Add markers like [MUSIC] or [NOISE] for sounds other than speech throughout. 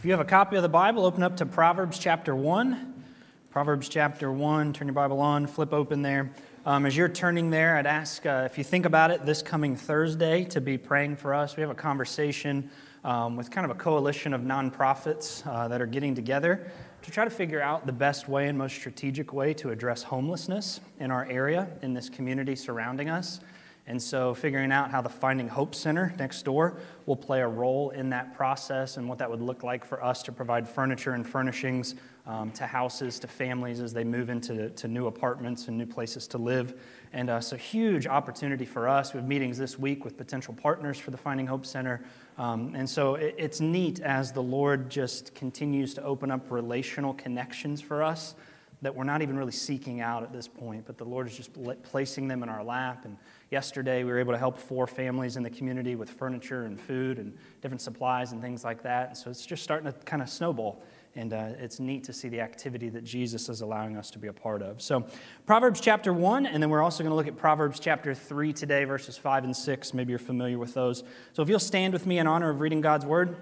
If you have a copy of the Bible, open up to Proverbs chapter 1. Proverbs chapter 1, turn your Bible on, flip open there. Um, as you're turning there, I'd ask uh, if you think about it this coming Thursday to be praying for us. We have a conversation um, with kind of a coalition of nonprofits uh, that are getting together to try to figure out the best way and most strategic way to address homelessness in our area, in this community surrounding us. And so, figuring out how the Finding Hope Center next door will play a role in that process and what that would look like for us to provide furniture and furnishings um, to houses, to families as they move into to new apartments and new places to live. And uh, a huge opportunity for us. We have meetings this week with potential partners for the Finding Hope Center. Um, and so it, it's neat as the Lord just continues to open up relational connections for us that we're not even really seeking out at this point, but the Lord is just placing them in our lap. And yesterday, we were able to help four families in the community with furniture and food and different supplies and things like that. And so it's just starting to kind of snowball. And uh, it's neat to see the activity that Jesus is allowing us to be a part of. So, Proverbs chapter 1, and then we're also going to look at Proverbs chapter 3 today, verses 5 and 6. Maybe you're familiar with those. So, if you'll stand with me in honor of reading God's word.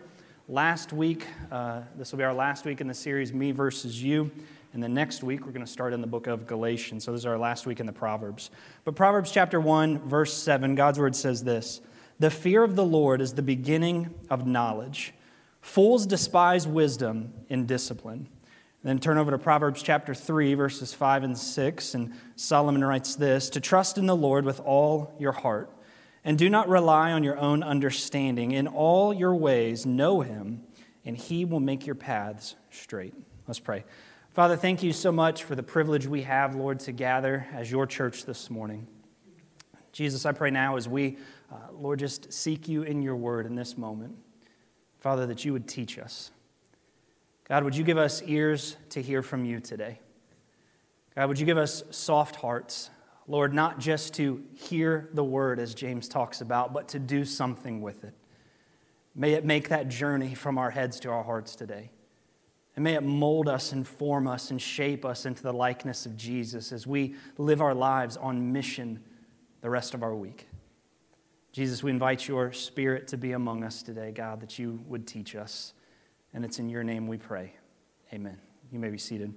Last week, uh, this will be our last week in the series, Me versus You. And then next week, we're going to start in the book of Galatians. So this is our last week in the Proverbs. But Proverbs chapter 1, verse 7, God's word says this The fear of the Lord is the beginning of knowledge. Fools despise wisdom and discipline. And then turn over to Proverbs chapter 3, verses 5 and 6. And Solomon writes this To trust in the Lord with all your heart, and do not rely on your own understanding. In all your ways, know him, and he will make your paths straight. Let's pray. Father, thank you so much for the privilege we have, Lord, to gather as your church this morning. Jesus, I pray now as we, uh, Lord, just seek you in your word in this moment, Father, that you would teach us. God, would you give us ears to hear from you today? God, would you give us soft hearts, Lord, not just to hear the word as James talks about, but to do something with it. May it make that journey from our heads to our hearts today. And may it mold us and form us and shape us into the likeness of Jesus as we live our lives on mission the rest of our week. Jesus, we invite your spirit to be among us today, God, that you would teach us. And it's in your name we pray. Amen. You may be seated.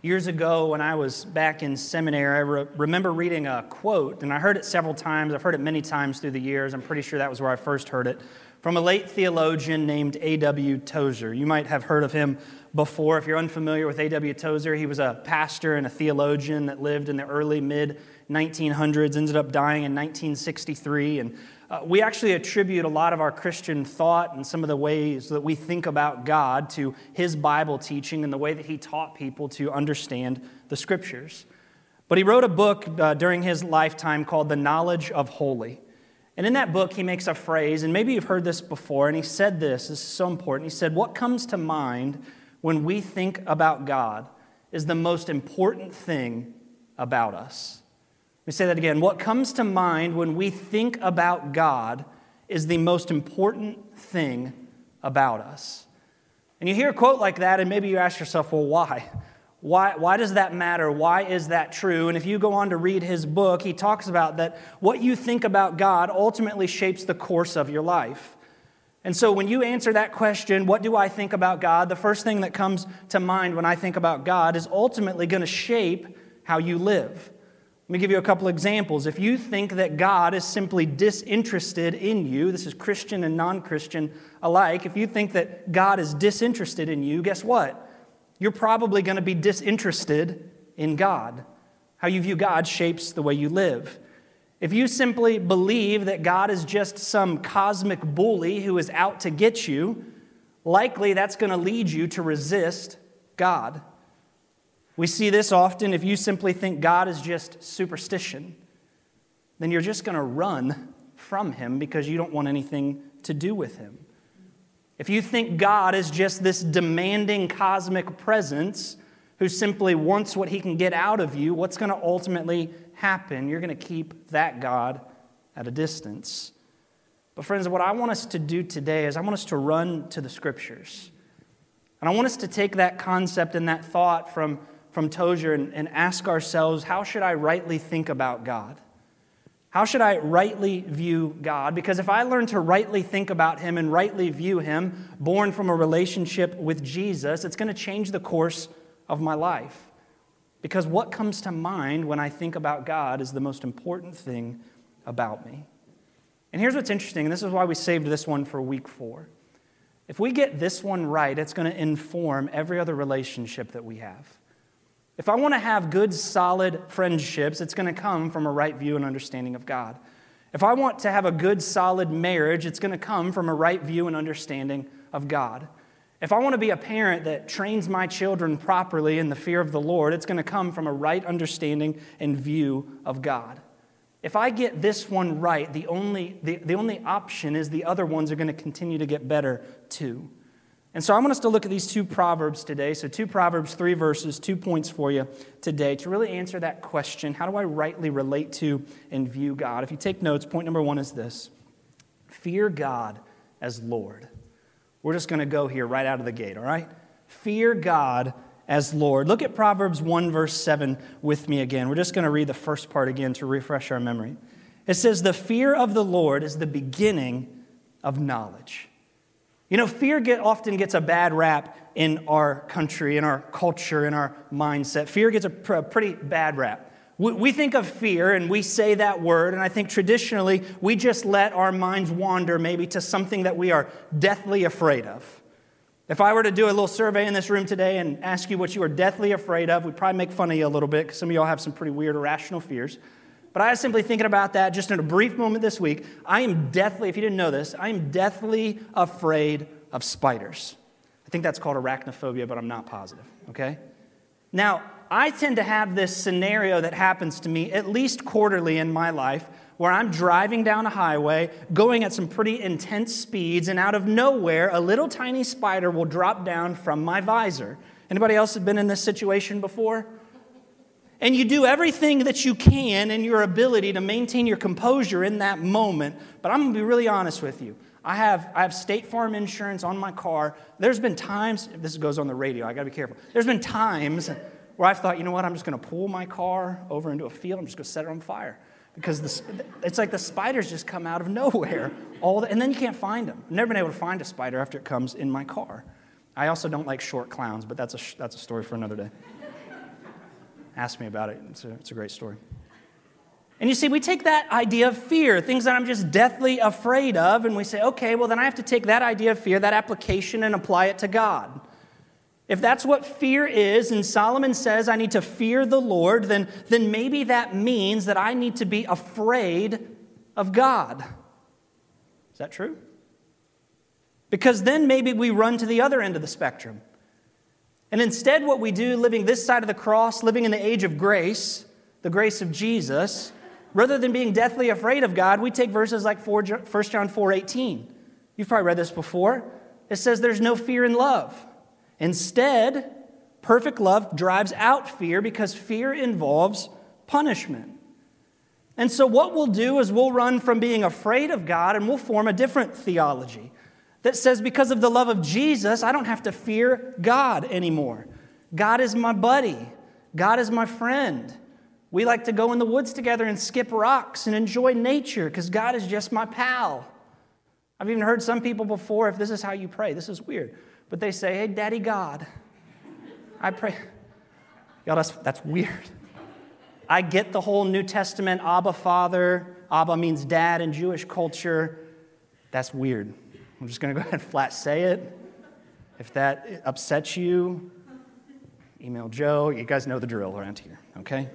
Years ago, when I was back in seminary, I re- remember reading a quote, and I heard it several times. I've heard it many times through the years. I'm pretty sure that was where I first heard it from a late theologian named A.W. Tozer. You might have heard of him before. If you're unfamiliar with A.W. Tozer, he was a pastor and a theologian that lived in the early mid 1900s, ended up dying in 1963. And uh, we actually attribute a lot of our Christian thought and some of the ways that we think about God to his Bible teaching and the way that he taught people to understand the scriptures. But he wrote a book uh, during his lifetime called The Knowledge of Holy. And in that book, he makes a phrase, and maybe you've heard this before, and he said this, this is so important. He said, What comes to mind when we think about God is the most important thing about us. Let me say that again. What comes to mind when we think about God is the most important thing about us. And you hear a quote like that, and maybe you ask yourself, Well, why? Why, why does that matter? Why is that true? And if you go on to read his book, he talks about that what you think about God ultimately shapes the course of your life. And so when you answer that question, what do I think about God? The first thing that comes to mind when I think about God is ultimately going to shape how you live. Let me give you a couple examples. If you think that God is simply disinterested in you, this is Christian and non Christian alike, if you think that God is disinterested in you, guess what? You're probably going to be disinterested in God. How you view God shapes the way you live. If you simply believe that God is just some cosmic bully who is out to get you, likely that's going to lead you to resist God. We see this often if you simply think God is just superstition, then you're just going to run from Him because you don't want anything to do with Him. If you think God is just this demanding cosmic presence who simply wants what he can get out of you, what's going to ultimately happen? You're going to keep that God at a distance. But, friends, what I want us to do today is I want us to run to the scriptures. And I want us to take that concept and that thought from, from Tozer and, and ask ourselves how should I rightly think about God? How should I rightly view God? Because if I learn to rightly think about Him and rightly view Him, born from a relationship with Jesus, it's going to change the course of my life. Because what comes to mind when I think about God is the most important thing about me. And here's what's interesting, and this is why we saved this one for week four. If we get this one right, it's going to inform every other relationship that we have. If I want to have good, solid friendships, it's going to come from a right view and understanding of God. If I want to have a good, solid marriage, it's going to come from a right view and understanding of God. If I want to be a parent that trains my children properly in the fear of the Lord, it's going to come from a right understanding and view of God. If I get this one right, the only, the, the only option is the other ones are going to continue to get better too. And so I want us to look at these two Proverbs today. So, two Proverbs, three verses, two points for you today to really answer that question how do I rightly relate to and view God? If you take notes, point number one is this fear God as Lord. We're just going to go here right out of the gate, all right? Fear God as Lord. Look at Proverbs 1, verse 7 with me again. We're just going to read the first part again to refresh our memory. It says, The fear of the Lord is the beginning of knowledge. You know, fear get, often gets a bad rap in our country, in our culture, in our mindset. Fear gets a, pr- a pretty bad rap. We, we think of fear and we say that word, and I think traditionally we just let our minds wander maybe to something that we are deathly afraid of. If I were to do a little survey in this room today and ask you what you are deathly afraid of, we'd probably make fun of you a little bit because some of y'all have some pretty weird, irrational fears. But I was simply thinking about that just in a brief moment this week. I am deathly, if you didn't know this, I am deathly afraid of spiders. I think that's called arachnophobia, but I'm not positive, okay? Now, I tend to have this scenario that happens to me at least quarterly in my life where I'm driving down a highway, going at some pretty intense speeds, and out of nowhere, a little tiny spider will drop down from my visor. Anybody else have been in this situation before? And you do everything that you can in your ability to maintain your composure in that moment. But I'm going to be really honest with you. I have, I have State Farm insurance on my car. There's been times, this goes on the radio, I gotta be careful. There's been times where I've thought, you know what, I'm just gonna pull my car over into a field, I'm just gonna set it on fire. Because the, it's like the spiders just come out of nowhere, all the, and then you can't find them. I've never been able to find a spider after it comes in my car. I also don't like short clowns, but that's a, that's a story for another day. Ask me about it, it's a, it's a great story. And you see, we take that idea of fear, things that I'm just deathly afraid of, and we say, okay, well, then I have to take that idea of fear, that application, and apply it to God. If that's what fear is, and Solomon says I need to fear the Lord, then, then maybe that means that I need to be afraid of God. Is that true? Because then maybe we run to the other end of the spectrum. And instead, what we do, living this side of the cross, living in the age of grace, the grace of Jesus, rather than being deathly afraid of God, we take verses like 1 John 4 18. You've probably read this before. It says there's no fear in love. Instead, perfect love drives out fear because fear involves punishment. And so, what we'll do is we'll run from being afraid of God and we'll form a different theology that says, because of the love of Jesus, I don't have to fear God anymore. God is my buddy, God is my friend. We like to go in the woods together and skip rocks and enjoy nature because God is just my pal. I've even heard some people before, if this is how you pray, this is weird, but they say, Hey, Daddy God, I pray. Y'all, that's, that's weird. I get the whole New Testament Abba Father. Abba means dad in Jewish culture. That's weird. I'm just going to go [LAUGHS] ahead and flat say it. If that upsets you, email Joe. You guys know the drill around here, okay?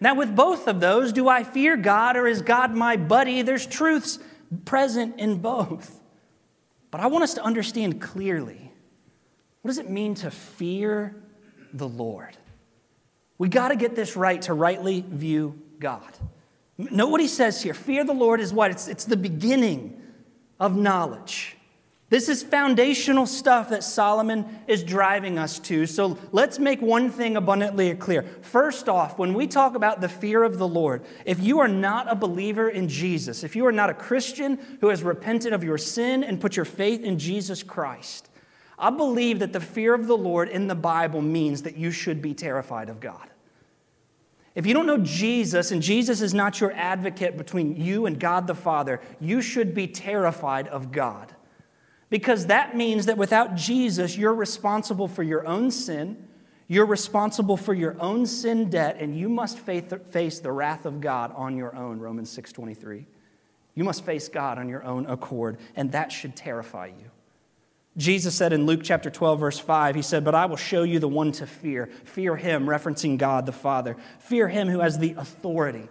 Now, with both of those, do I fear God or is God my buddy? There's truths present in both. But I want us to understand clearly what does it mean to fear the Lord? We got to get this right to rightly view God. Note what he says here fear the Lord is what? It's, it's the beginning of knowledge. This is foundational stuff that Solomon is driving us to. So let's make one thing abundantly clear. First off, when we talk about the fear of the Lord, if you are not a believer in Jesus, if you are not a Christian who has repented of your sin and put your faith in Jesus Christ, I believe that the fear of the Lord in the Bible means that you should be terrified of God. If you don't know Jesus and Jesus is not your advocate between you and God the Father, you should be terrified of God. Because that means that without Jesus, you're responsible for your own sin, you're responsible for your own sin debt, and you must face the wrath of God on your own, Romans 6:23. You must face God on your own accord, and that should terrify you. Jesus said in Luke chapter 12, verse 5, He said, But I will show you the one to fear. Fear Him, referencing God the Father. Fear Him who has the authority.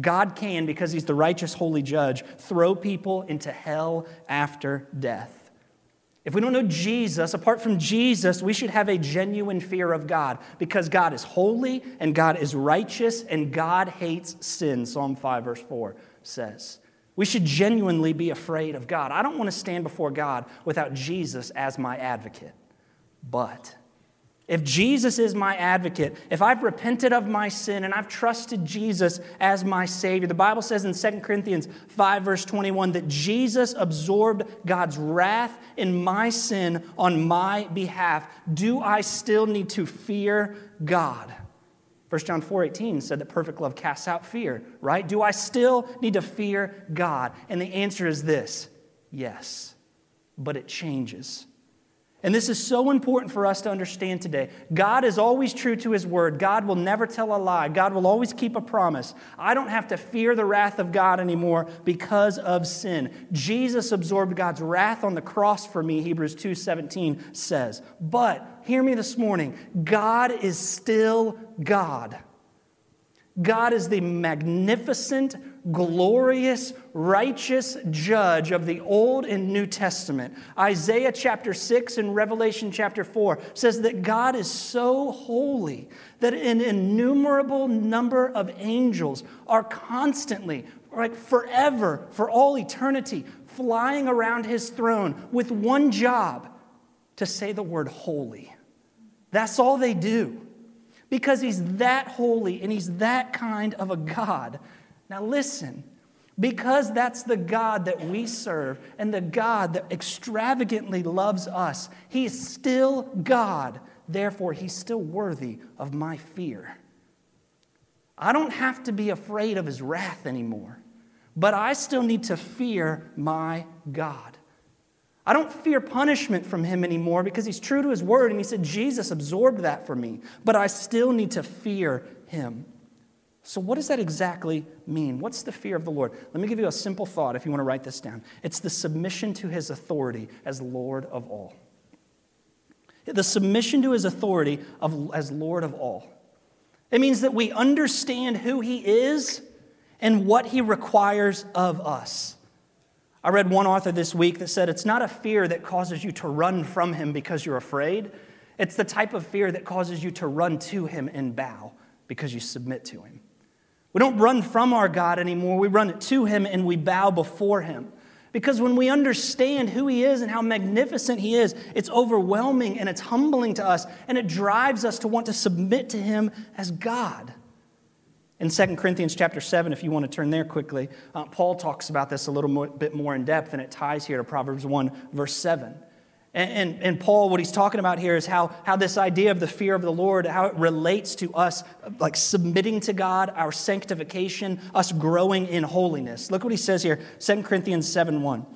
God can, because He's the righteous, holy judge, throw people into hell after death. If we don't know Jesus, apart from Jesus, we should have a genuine fear of God because God is holy and God is righteous and God hates sin, Psalm 5, verse 4 says. We should genuinely be afraid of God. I don't want to stand before God without Jesus as my advocate. But if Jesus is my advocate, if I've repented of my sin and I've trusted Jesus as my Savior, the Bible says in 2 Corinthians 5, verse 21, that Jesus absorbed God's wrath in my sin on my behalf. Do I still need to fear God? 1 John 4:18 said that perfect love casts out fear, right? Do I still need to fear God? And the answer is this: yes. But it changes. And this is so important for us to understand today. God is always true to his word. God will never tell a lie. God will always keep a promise. I don't have to fear the wrath of God anymore because of sin. Jesus absorbed God's wrath on the cross for me, Hebrews 2:17 says. But hear me this morning God is still God. God is the magnificent, glorious, righteous judge of the Old and New Testament. Isaiah chapter 6 and Revelation chapter 4 says that God is so holy that an innumerable number of angels are constantly, like forever, for all eternity, flying around his throne with one job to say the word holy. That's all they do because he's that holy and he's that kind of a God. Now, listen, because that's the God that we serve and the God that extravagantly loves us, he's still God. Therefore, he's still worthy of my fear. I don't have to be afraid of his wrath anymore, but I still need to fear my God. I don't fear punishment from him anymore because he's true to his word. And he said, Jesus absorbed that for me, but I still need to fear him. So, what does that exactly mean? What's the fear of the Lord? Let me give you a simple thought if you want to write this down. It's the submission to his authority as Lord of all. The submission to his authority of, as Lord of all. It means that we understand who he is and what he requires of us. I read one author this week that said it's not a fear that causes you to run from him because you're afraid. It's the type of fear that causes you to run to him and bow because you submit to him. We don't run from our God anymore. We run to him and we bow before him. Because when we understand who he is and how magnificent he is, it's overwhelming and it's humbling to us, and it drives us to want to submit to him as God. In 2 Corinthians chapter 7, if you want to turn there quickly, uh, Paul talks about this a little more, bit more in depth, and it ties here to Proverbs 1, verse 7. And, and, and, Paul, what he's talking about here is how, how this idea of the fear of the Lord, how it relates to us like submitting to God, our sanctification, us growing in holiness. Look what he says here, 2 Corinthians 7 1.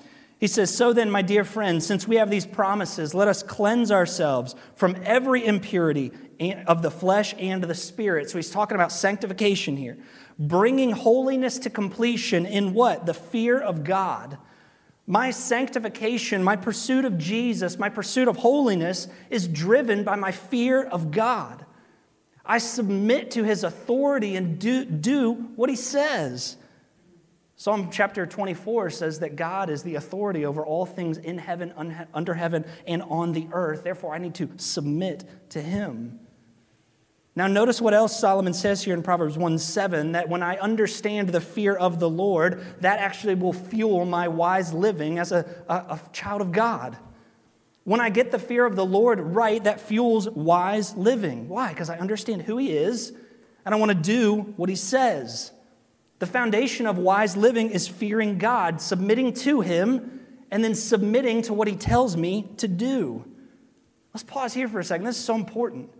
He says, So then, my dear friends, since we have these promises, let us cleanse ourselves from every impurity of the flesh and the spirit. So he's talking about sanctification here, bringing holiness to completion in what? The fear of God. My sanctification, my pursuit of Jesus, my pursuit of holiness is driven by my fear of God. I submit to his authority and do, do what he says. Psalm chapter 24 says that God is the authority over all things in heaven, under heaven, and on the earth. Therefore, I need to submit to him. Now, notice what else Solomon says here in Proverbs 1 7 that when I understand the fear of the Lord, that actually will fuel my wise living as a, a, a child of God. When I get the fear of the Lord right, that fuels wise living. Why? Because I understand who He is and I want to do what He says. The foundation of wise living is fearing God, submitting to Him, and then submitting to what He tells me to do. Let's pause here for a second. This is so important.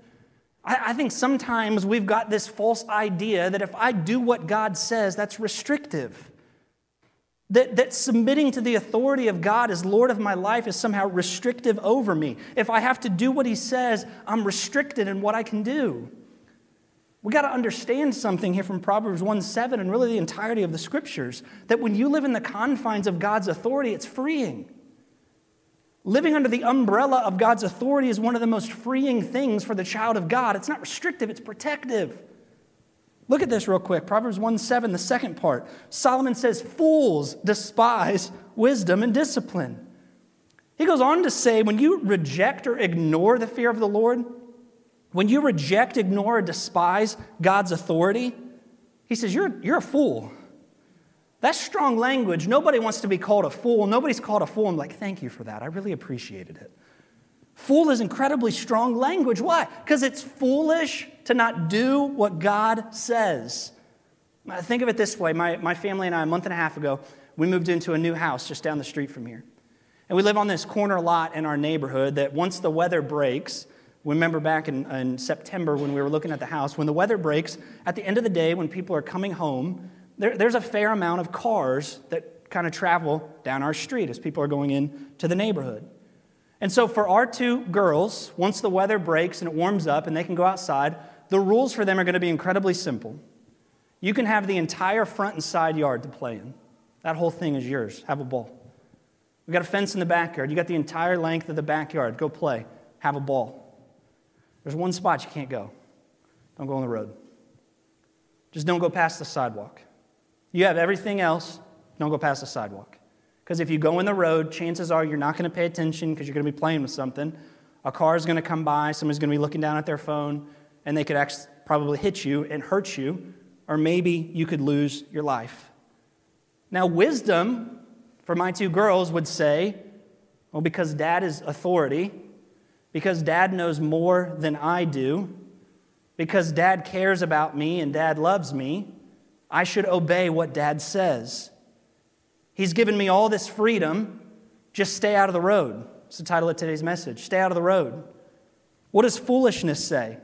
I, I think sometimes we've got this false idea that if I do what God says, that's restrictive. That, that submitting to the authority of God as Lord of my life is somehow restrictive over me. If I have to do what He says, I'm restricted in what I can do. We got to understand something here from Proverbs 1 7 and really the entirety of the scriptures that when you live in the confines of God's authority, it's freeing. Living under the umbrella of God's authority is one of the most freeing things for the child of God. It's not restrictive, it's protective. Look at this real quick. Proverbs 1 7, the second part. Solomon says, Fools despise wisdom and discipline. He goes on to say, when you reject or ignore the fear of the Lord, when you reject, ignore, or despise God's authority, he says, You're, you're a fool. That's strong language. Nobody wants to be called a fool. Nobody's called a fool. I'm like, Thank you for that. I really appreciated it. Fool is incredibly strong language. Why? Because it's foolish to not do what God says. Think of it this way my, my family and I, a month and a half ago, we moved into a new house just down the street from here. And we live on this corner lot in our neighborhood that once the weather breaks, we Remember back in, in, September when we were looking at the house, when the weather breaks, at the end of the day, when people are coming home, there, there's a fair amount of cars that kind of travel down our street as people are going into the neighborhood. And so, for our two girls, once the weather breaks and it warms up and they can go outside, the rules for them are going to be incredibly simple. You can have the entire front and side yard to play in. That whole thing is yours. Have a ball. We've got a fence in the backyard. You got the entire length of the backyard. Go play. Have a ball. There's one spot you can't go. Don't go on the road. Just don't go past the sidewalk. You have everything else, don't go past the sidewalk. Because if you go in the road, chances are you're not going to pay attention because you're going to be playing with something. A car is going to come by, someone's going to be looking down at their phone, and they could probably hit you and hurt you, or maybe you could lose your life. Now, wisdom for my two girls would say, well, because dad is authority, because dad knows more than I do, because dad cares about me and dad loves me, I should obey what dad says. He's given me all this freedom, just stay out of the road. It's the title of today's message Stay out of the road. What does foolishness say?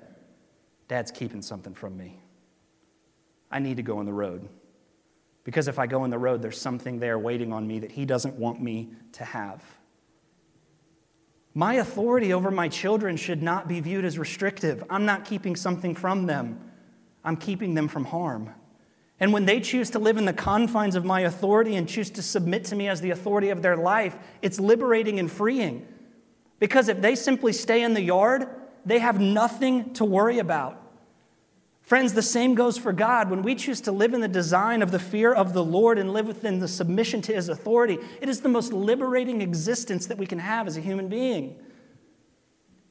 Dad's keeping something from me. I need to go on the road. Because if I go on the road, there's something there waiting on me that he doesn't want me to have. My authority over my children should not be viewed as restrictive. I'm not keeping something from them, I'm keeping them from harm. And when they choose to live in the confines of my authority and choose to submit to me as the authority of their life, it's liberating and freeing. Because if they simply stay in the yard, they have nothing to worry about. Friends, the same goes for God. When we choose to live in the design of the fear of the Lord and live within the submission to His authority, it is the most liberating existence that we can have as a human being.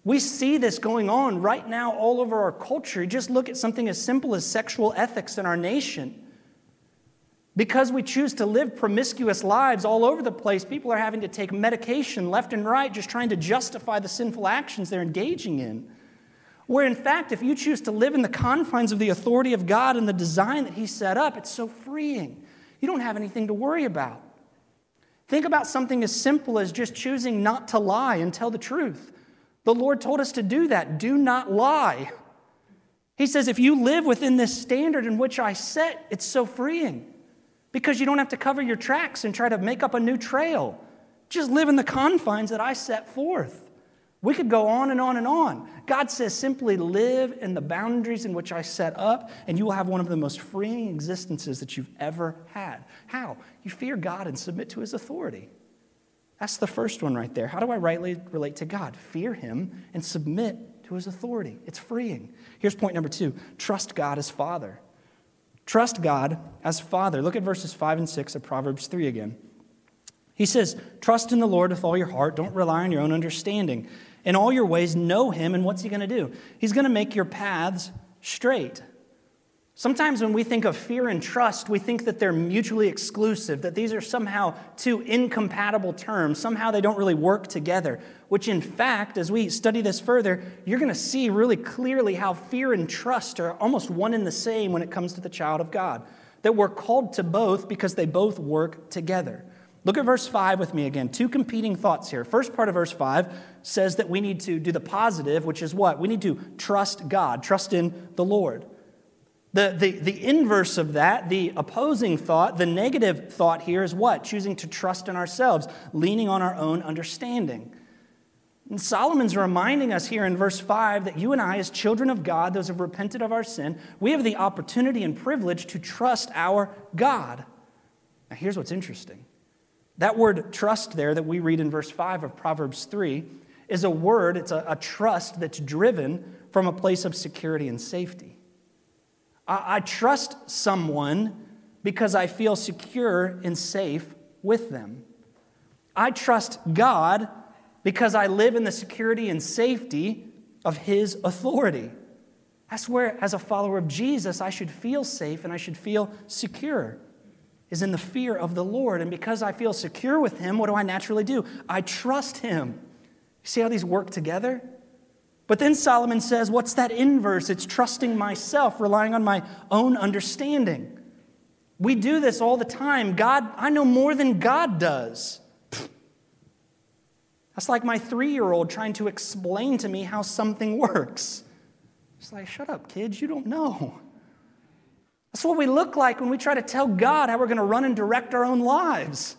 We see this going on right now all over our culture. Just look at something as simple as sexual ethics in our nation. Because we choose to live promiscuous lives all over the place, people are having to take medication left and right, just trying to justify the sinful actions they're engaging in. Where, in fact, if you choose to live in the confines of the authority of God and the design that He set up, it's so freeing. You don't have anything to worry about. Think about something as simple as just choosing not to lie and tell the truth. The Lord told us to do that. Do not lie. He says, if you live within this standard in which I set, it's so freeing because you don't have to cover your tracks and try to make up a new trail. Just live in the confines that I set forth. We could go on and on and on. God says simply live in the boundaries in which I set up, and you will have one of the most freeing existences that you've ever had. How? You fear God and submit to his authority. That's the first one right there. How do I rightly relate to God? Fear him and submit to his authority. It's freeing. Here's point number two trust God as Father. Trust God as Father. Look at verses 5 and 6 of Proverbs 3 again. He says, Trust in the Lord with all your heart. Don't rely on your own understanding. In all your ways, know him, and what's he going to do? He's going to make your paths straight. Sometimes when we think of fear and trust, we think that they're mutually exclusive, that these are somehow two incompatible terms. Somehow they don't really work together, which, in fact, as we study this further, you're going to see really clearly how fear and trust are almost one and the same when it comes to the child of God. That we're called to both because they both work together. Look at verse 5 with me again. Two competing thoughts here. First part of verse 5 says that we need to do the positive, which is what? We need to trust God, trust in the Lord. The, the, the inverse of that, the opposing thought, the negative thought here is what? Choosing to trust in ourselves, leaning on our own understanding. And Solomon's reminding us here in verse 5 that you and I, as children of God, those who have repented of our sin, we have the opportunity and privilege to trust our God. Now, here's what's interesting that word trust there that we read in verse 5 of Proverbs 3 is a word, it's a, a trust that's driven from a place of security and safety. I, I trust someone because I feel secure and safe with them. I trust God because I live in the security and safety of His authority. That's where, as a follower of Jesus, I should feel safe and I should feel secure, is in the fear of the Lord. And because I feel secure with Him, what do I naturally do? I trust Him. See how these work together? But then Solomon says, What's that inverse? It's trusting myself, relying on my own understanding. We do this all the time. God, I know more than God does. That's like my three year old trying to explain to me how something works. It's like, shut up, kids, you don't know. That's what we look like when we try to tell God how we're going to run and direct our own lives.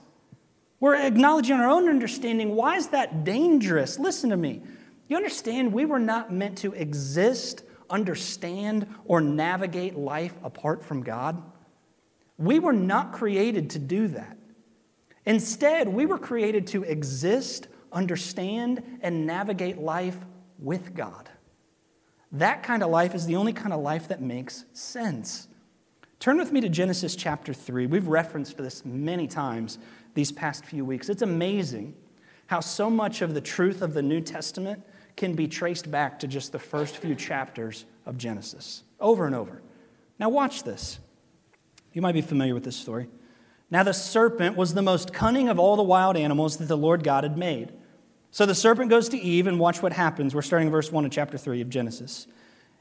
We're acknowledging our own understanding. Why is that dangerous? Listen to me. You understand, we were not meant to exist, understand, or navigate life apart from God. We were not created to do that. Instead, we were created to exist, understand, and navigate life with God. That kind of life is the only kind of life that makes sense. Turn with me to Genesis chapter 3. We've referenced this many times these past few weeks. It's amazing how so much of the truth of the New Testament can be traced back to just the first few chapters of Genesis, over and over. Now, watch this. You might be familiar with this story. Now, the serpent was the most cunning of all the wild animals that the Lord God had made. So the serpent goes to Eve, and watch what happens. We're starting verse 1 of chapter 3 of Genesis.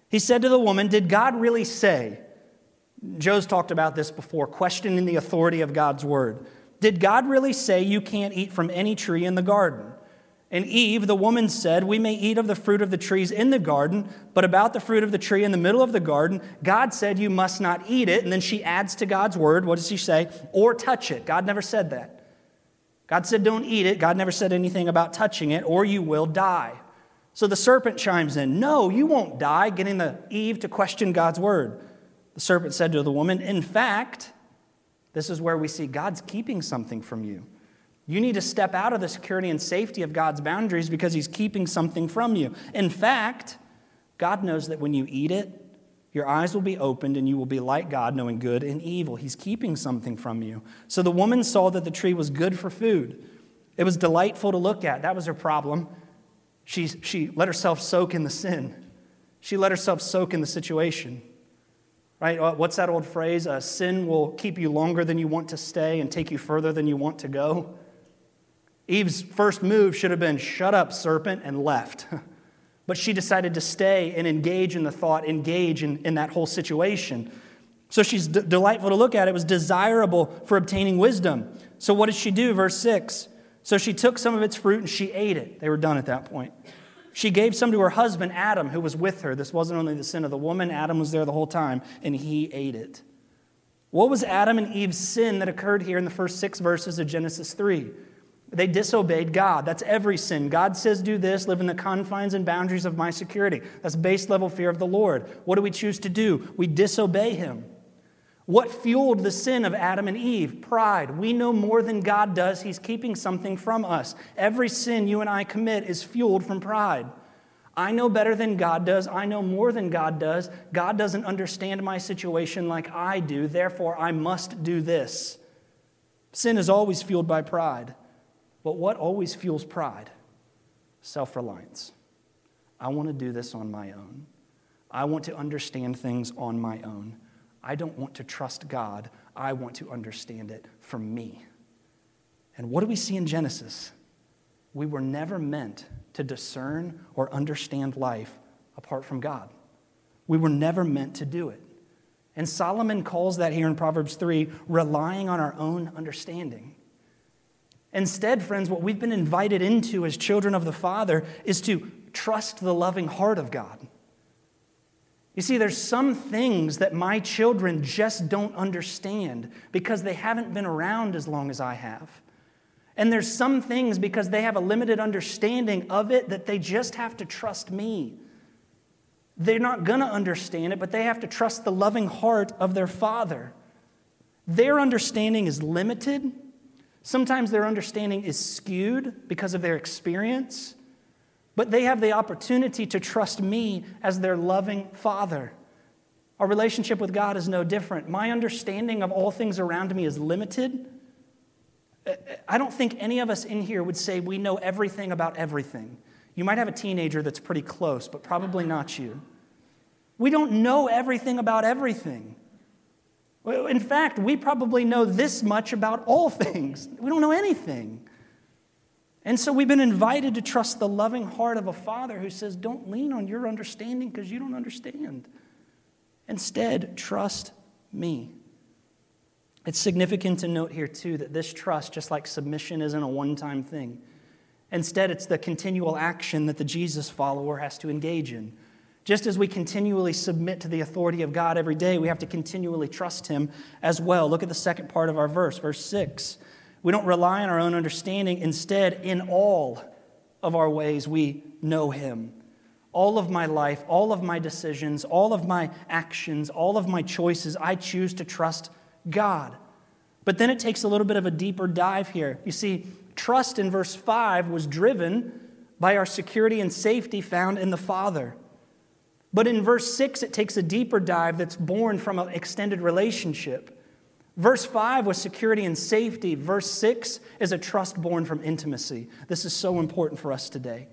He said to the woman, Did God really say? Joe's talked about this before, questioning the authority of God's word. Did God really say you can't eat from any tree in the garden? And Eve, the woman, said, We may eat of the fruit of the trees in the garden, but about the fruit of the tree in the middle of the garden, God said, You must not eat it. And then she adds to God's word, what does she say? Or touch it. God never said that. God said, Don't eat it. God never said anything about touching it, or you will die. So the serpent chimes in, No, you won't die, getting the Eve to question God's word. The serpent said to the woman, In fact, this is where we see God's keeping something from you. You need to step out of the security and safety of God's boundaries because He's keeping something from you. In fact, God knows that when you eat it, your eyes will be opened and you will be like God, knowing good and evil. He's keeping something from you. So the woman saw that the tree was good for food. It was delightful to look at. That was her problem. She, she let herself soak in the sin, she let herself soak in the situation. Right? What's that old phrase? Uh, sin will keep you longer than you want to stay and take you further than you want to go. Eve's first move should have been shut up, serpent, and left. [LAUGHS] but she decided to stay and engage in the thought, engage in, in that whole situation. So she's d- delightful to look at. It was desirable for obtaining wisdom. So what did she do? Verse 6. So she took some of its fruit and she ate it. They were done at that point. She gave some to her husband, Adam, who was with her. This wasn't only the sin of the woman, Adam was there the whole time, and he ate it. What was Adam and Eve's sin that occurred here in the first six verses of Genesis 3? They disobeyed God. That's every sin. God says, do this, live in the confines and boundaries of my security. That's base level fear of the Lord. What do we choose to do? We disobey Him. What fueled the sin of Adam and Eve? Pride. We know more than God does. He's keeping something from us. Every sin you and I commit is fueled from pride. I know better than God does. I know more than God does. God doesn't understand my situation like I do. Therefore, I must do this. Sin is always fueled by pride. But what always fuels pride? Self reliance. I want to do this on my own. I want to understand things on my own. I don't want to trust God. I want to understand it from me. And what do we see in Genesis? We were never meant to discern or understand life apart from God. We were never meant to do it. And Solomon calls that here in Proverbs 3 relying on our own understanding. Instead, friends, what we've been invited into as children of the Father is to trust the loving heart of God. You see, there's some things that my children just don't understand because they haven't been around as long as I have. And there's some things because they have a limited understanding of it that they just have to trust me. They're not going to understand it, but they have to trust the loving heart of their father. Their understanding is limited. Sometimes their understanding is skewed because of their experience, but they have the opportunity to trust me as their loving father. Our relationship with God is no different. My understanding of all things around me is limited. I don't think any of us in here would say we know everything about everything. You might have a teenager that's pretty close, but probably not you. We don't know everything about everything. In fact, we probably know this much about all things. We don't know anything. And so we've been invited to trust the loving heart of a father who says, Don't lean on your understanding because you don't understand. Instead, trust me. It's significant to note here, too, that this trust, just like submission, isn't a one time thing. Instead, it's the continual action that the Jesus follower has to engage in. Just as we continually submit to the authority of God every day, we have to continually trust Him as well. Look at the second part of our verse, verse 6. We don't rely on our own understanding. Instead, in all of our ways, we know Him. All of my life, all of my decisions, all of my actions, all of my choices, I choose to trust God. But then it takes a little bit of a deeper dive here. You see, trust in verse 5 was driven by our security and safety found in the Father. But in verse 6, it takes a deeper dive that's born from an extended relationship. Verse 5 was security and safety. Verse 6 is a trust born from intimacy. This is so important for us today.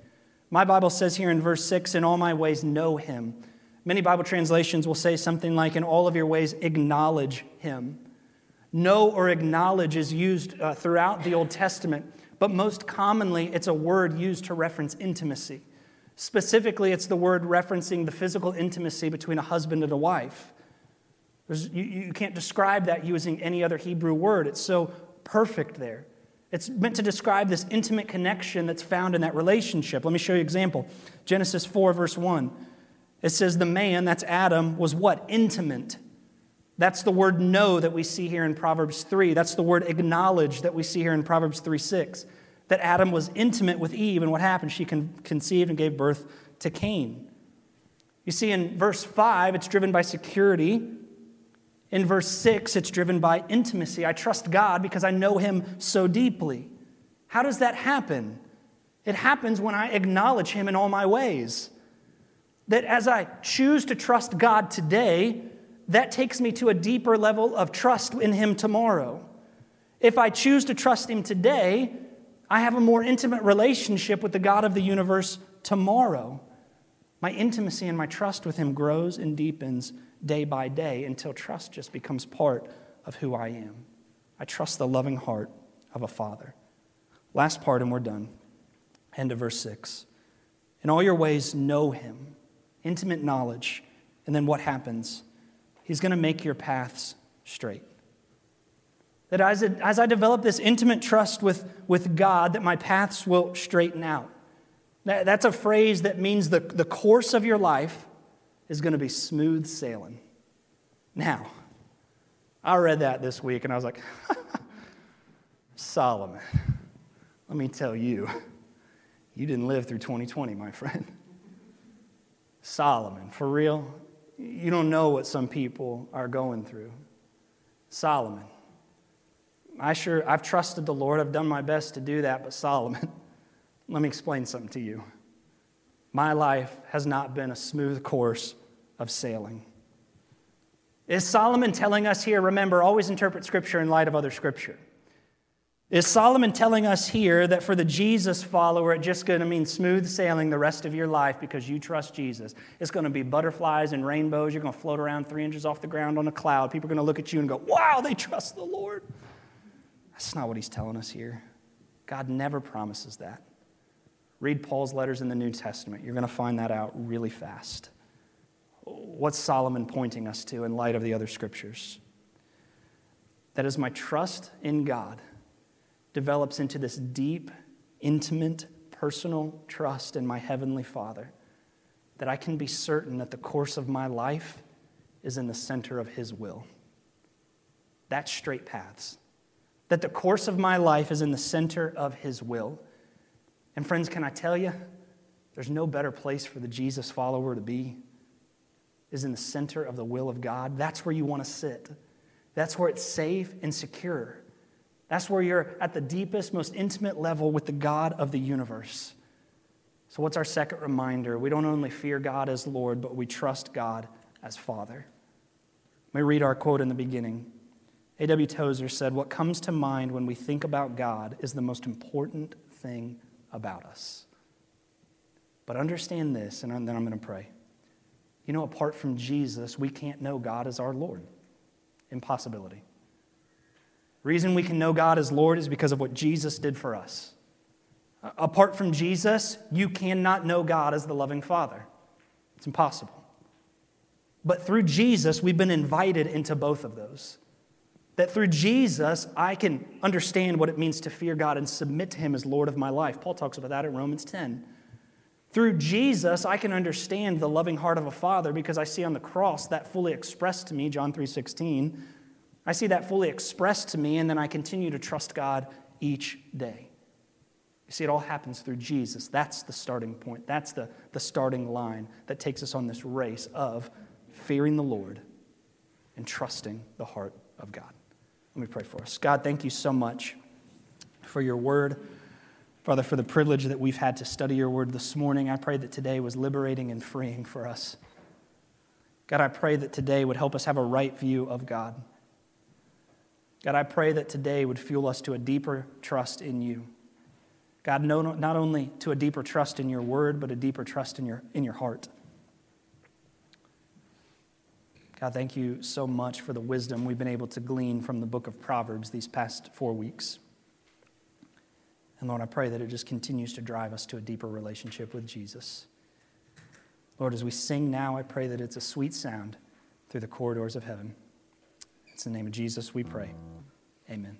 My Bible says here in verse 6, in all my ways, know him. Many Bible translations will say something like, in all of your ways, acknowledge him. Know or acknowledge is used uh, throughout the Old Testament, but most commonly it's a word used to reference intimacy. Specifically, it's the word referencing the physical intimacy between a husband and a wife. You, you can't describe that using any other Hebrew word, it's so perfect there. It's meant to describe this intimate connection that's found in that relationship. Let me show you an example. Genesis 4, verse 1. It says, The man, that's Adam, was what? Intimate. That's the word know that we see here in Proverbs 3. That's the word acknowledge that we see here in Proverbs 3 6. That Adam was intimate with Eve, and what happened? She conceived and gave birth to Cain. You see, in verse 5, it's driven by security. In verse 6, it's driven by intimacy. I trust God because I know Him so deeply. How does that happen? It happens when I acknowledge Him in all my ways that as I choose to trust God today, that takes me to a deeper level of trust in Him tomorrow. If I choose to trust Him today, I have a more intimate relationship with the God of the universe tomorrow. My intimacy and my trust with Him grows and deepens day by day until trust just becomes part of who I am. I trust the loving heart of a father. Last part, and we're done. End of verse 6. In all your ways, know Him intimate knowledge. And then what happens? He's going to make your paths straight. That as, it, as I develop this intimate trust with, with God, that my paths will straighten out. That, that's a phrase that means the, the course of your life is going to be smooth sailing. Now, I read that this week and I was like, [LAUGHS] Solomon, let me tell you, you didn't live through 2020, my friend. Solomon, for real? You don't know what some people are going through. Solomon. I sure, I've trusted the Lord. I've done my best to do that, but Solomon, [LAUGHS] let me explain something to you. My life has not been a smooth course of sailing. Is Solomon telling us here, remember, always interpret Scripture in light of other Scripture? Is Solomon telling us here that for the Jesus follower, it's just going to mean smooth sailing the rest of your life because you trust Jesus? It's going to be butterflies and rainbows. You're going to float around three inches off the ground on a cloud. People are going to look at you and go, wow, they trust the Lord. That's not what he's telling us here. God never promises that. Read Paul's letters in the New Testament. You're going to find that out really fast. What's Solomon pointing us to in light of the other scriptures? That is my trust in God develops into this deep, intimate, personal trust in my Heavenly Father, that I can be certain that the course of my life is in the center of His will. That's straight paths. That the course of my life is in the center of His will. And, friends, can I tell you, there's no better place for the Jesus follower to be is in the center of the will of God. That's where you want to sit. That's where it's safe and secure. That's where you're at the deepest, most intimate level with the God of the universe. So, what's our second reminder? We don't only fear God as Lord, but we trust God as Father. Let me read our quote in the beginning. A.W. Tozer said, What comes to mind when we think about God is the most important thing about us. But understand this, and then I'm going to pray. You know, apart from Jesus, we can't know God as our Lord. Impossibility. Reason we can know God as Lord is because of what Jesus did for us. Apart from Jesus, you cannot know God as the loving Father. It's impossible. But through Jesus, we've been invited into both of those. That through Jesus, I can understand what it means to fear God and submit to Him as Lord of my life. Paul talks about that in Romans 10. Through Jesus, I can understand the loving heart of a father because I see on the cross that fully expressed to me, John 3:16. I see that fully expressed to me, and then I continue to trust God each day. You see, it all happens through Jesus. That's the starting point. That's the, the starting line that takes us on this race of fearing the Lord and trusting the heart of God. Let me pray for us. God, thank you so much for your word. Father, for the privilege that we've had to study your word this morning, I pray that today was liberating and freeing for us. God, I pray that today would help us have a right view of God. God, I pray that today would fuel us to a deeper trust in you. God, no, not only to a deeper trust in your word, but a deeper trust in your, in your heart. God, thank you so much for the wisdom we've been able to glean from the book of Proverbs these past four weeks. And Lord, I pray that it just continues to drive us to a deeper relationship with Jesus. Lord, as we sing now, I pray that it's a sweet sound through the corridors of heaven. It's in the name of Jesus we pray. Amen.